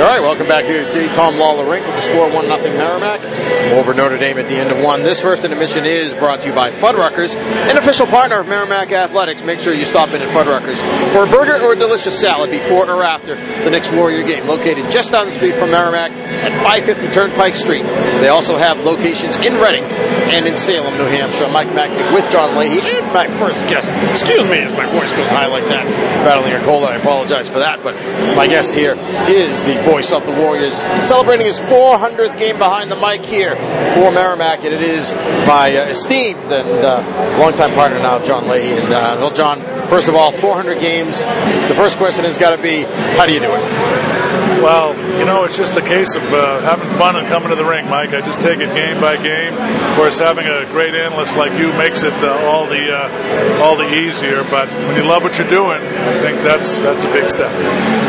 All right, welcome back here to. Thom Lawler Rink with the score 1 0 Merrimack over Notre Dame at the end of one. This first intermission is brought to you by Fuddruckers, an official partner of Merrimack Athletics. Make sure you stop in at Fuddruckers for a burger or a delicious salad before or after the next Warrior game, located just down the street from Merrimack at 550 Turnpike Street. They also have locations in Reading and in Salem, New Hampshire. Mike Machnik with John Leahy and my first guest. Excuse me as my voice goes high like that. Battling a cold, I apologize for that. But my guest here is the voice of the Warriors, celebrating his 400th game behind the mic here for Merrimack, and it is my uh, esteemed and uh, longtime partner now, John Leahy. And uh, well, John, first of all, 400 games. The first question has got to be, how do you do it? Well, you know, it's just a case of uh, having fun and coming to the ring, Mike. I just take it game by game. Of course, having a great analyst like you makes it uh, all the uh, all the easier. But when you love what you're doing, I think that's that's a big step.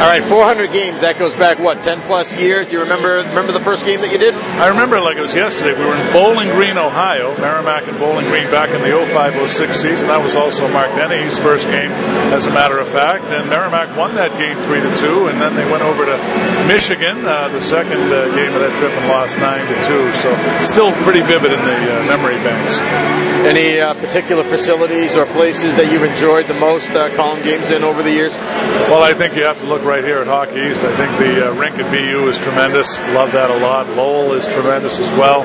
All right, 400 games. That goes back what 10 plus years. Do you remember remember the first game that you did? I remember like it was yesterday. We were in Bowling Green, Ohio, Merrimack and Bowling Green back in the 05-06 season. That was also Mark Dennehy's first game, as a matter of fact. And Merrimack won that game three to two, and then they went over to Michigan, uh, the second uh, game of that trip, and lost nine to two. So still pretty vivid in the uh, memory banks. Any uh, particular facilities or places that you've enjoyed the most uh, calling games in over the years? Well, I think you have to look right here at Hockey East. I think the uh, rink at BU is tremendous. Love that a lot. Lowell is tremendous as well.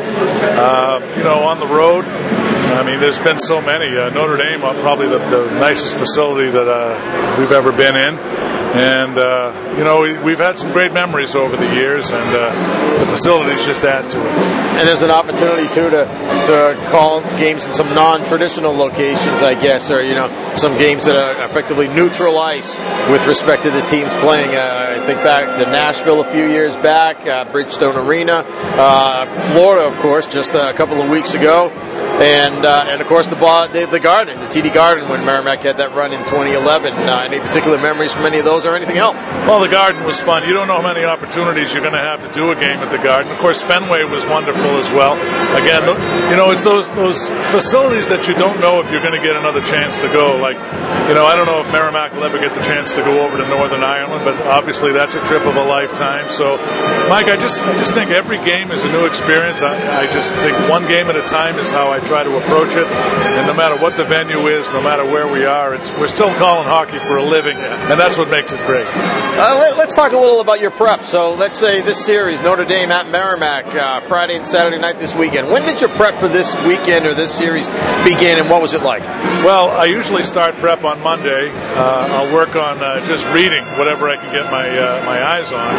you know, on the road. I mean, there's been so many. Uh, Notre Dame, uh, probably the, the, nicest facility that uh, we've ever been in. And, uh, you know, we, have had some great memories over the years, and uh, the facilities just add to it. And there's an opportunity, too, to, to call games in some non traditional locations, I guess, or, you know, some games that are effectively neutral ice with respect to the teams playing. Uh, I think back to Nashville a few years back, Bridgestone Arena, Florida, of course, just a couple of weeks ago and uh, and of course the, the, the Garden, the TD Garden, when Merrimack had that run in 2011. Uh, any particular memories from any of those or anything else? Well, the Garden was fun. You don't know how many opportunities you're going to have to do a game at the Garden. Of course, Fenway was wonderful as well. Again, you know, it's those those facilities that you don't know if you're going to get another chance to go. Like, you know, I don't know if Merrimack will ever get the chance to go over to Northern Ireland, but obviously that's a trip of a lifetime. So, Mike, I just I just think every game is a new experience. I, I just think one game at a time is how I try to approach it. And no matter what the venue is, no matter where we are, it's we're still calling hockey for a living, and that's what makes it great. Uh, let, us talk a little about your prep. So let's say this series, Notre Dame at Merrimack, uh, Friday and Saturday night this weekend. When did your prep for this weekend or this series begin, and what was it like? Well, I usually start prep on Monday. Uh, I'll work on uh, just reading whatever I can get my uh, my eyes on,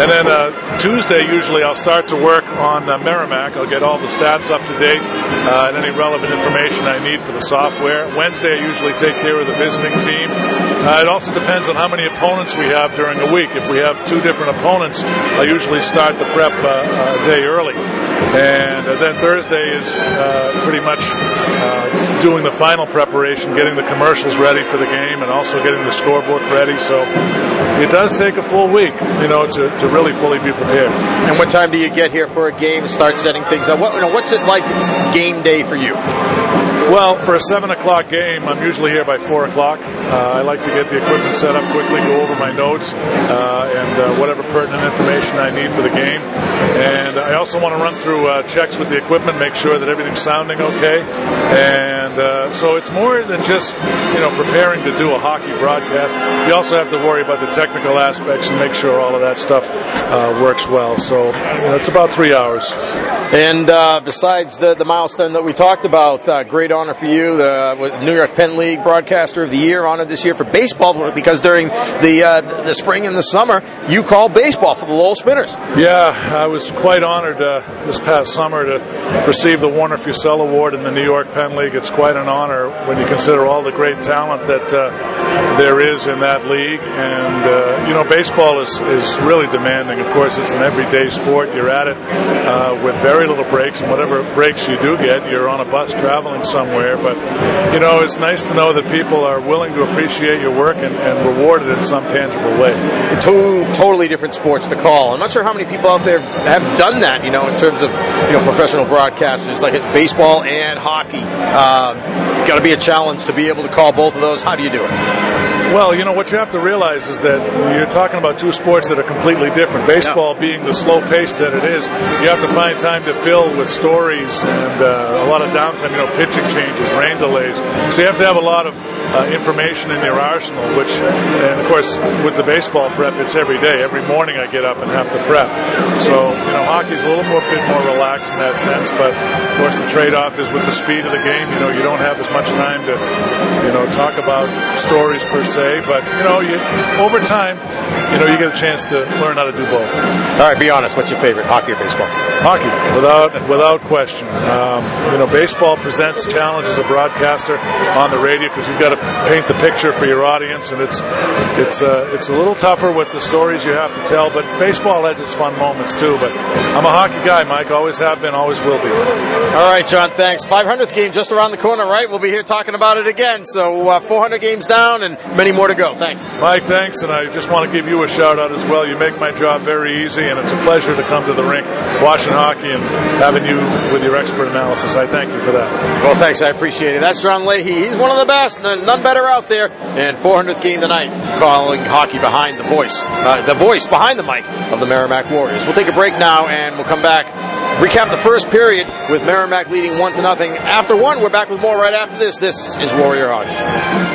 and then uh, Tuesday usually I'll start to work on Merrimack. I'll get all the stats up to date and any relevant information I need for the software. Wednesday, I usually take care of the visiting team. Uh, it also depends on how many opponents we have during the week. If we have two different opponents, I usually start the prep uh, a day early. And uh, then Thursday is uh, pretty much uh, doing the final preparation, getting the commercials ready for the game, and also getting the scorebook ready. So it does take a full week, you know, to, to really fully be prepared. And what time do you get here for a game? Start setting things up. What, you know, what's it like game day for you? Well, for a seven o'clock game, I'm usually here by four o'clock. Uh, I like to get the equipment set up quickly, go over my notes uh, and uh, whatever pertinent information I need for the game. And I also want to run through uh, checks with the equipment, make sure that everything's sounding okay. And uh, so it's more than just you know preparing to do a hockey broadcast. You also have to worry about the technical aspects and make sure all of that stuff uh, works well. So it's about three hours. And besides the, the milestone that we talked about, great honor for you, the New York Penn League Broadcaster of the Year, honored this year for baseball because during the uh, the spring and the summer, you called baseball for the Lowell Spinners. Yeah, I was quite honored uh, this past summer to receive the Warner Fusselle Award in the New York Penn League. It's quite an honor when you consider all the great talent that uh, there is in that league. And, uh, you know, baseball is, is really demanding. Of course, it's an everyday sport. You're at it uh, with very little breaks, and whatever breaks you do get, you're on a bus traveling somewhere. But, you know, it's nice to know that people are willing to appreciate your work and, and reward it in some tangible way. Two totally different sports to call. I'm not sure how many people out there have done that, you know, in terms of, you know, professional broadcasters, like it's baseball and hockey. Um, got to be a challenge to be able to call both of those. How do you do it? Well, you know what you have to realize is that you're talking about two sports that are completely different. Baseball yeah. being the slow pace that it is, you have to find time to fill with stories and uh, a lot of downtime. You know, pitching changes, rain delays. So you have to have a lot of uh, information in your arsenal. Which, and of course, with the baseball prep, it's every day. Every morning I get up and have to prep. So you know, hockey's a little more bit more relaxed in that sense. But of course, the trade-off is with the speed of the game. You know, you don't have as much time to you know talk about stories per se. But you know, you, over time, you know, you get a chance to learn how to do both. All right, be honest. What's your favorite, hockey or baseball? Hockey, without without question. Um, you know, baseball presents challenges as a broadcaster on the radio because you've got to paint the picture for your audience, and it's it's uh, it's a little tougher with the stories you have to tell. But baseball has its fun moments too. But I'm a hockey guy, Mike. Always have been, always will be. All right, John. Thanks. 500th game just around the corner, right? We'll be here talking about it again. So uh, 400 games down, and many more to go. Thanks, Mike. Thanks, and I just want to give you a shout out as well. You make my job very easy, and it's a pleasure to come to the rink, watching hockey, and having you with your expert analysis. I thank you for that. Well, thanks. I appreciate it. That's John Leahy. He's one of the best, none better out there. And 400th game tonight, calling hockey behind the voice, uh, the voice behind the mic of the Merrimack Warriors. We'll take a break now, and we'll come back. Recap the first period with Merrimack leading one to nothing. After one, we're back with more right after this. This is Warrior Hockey.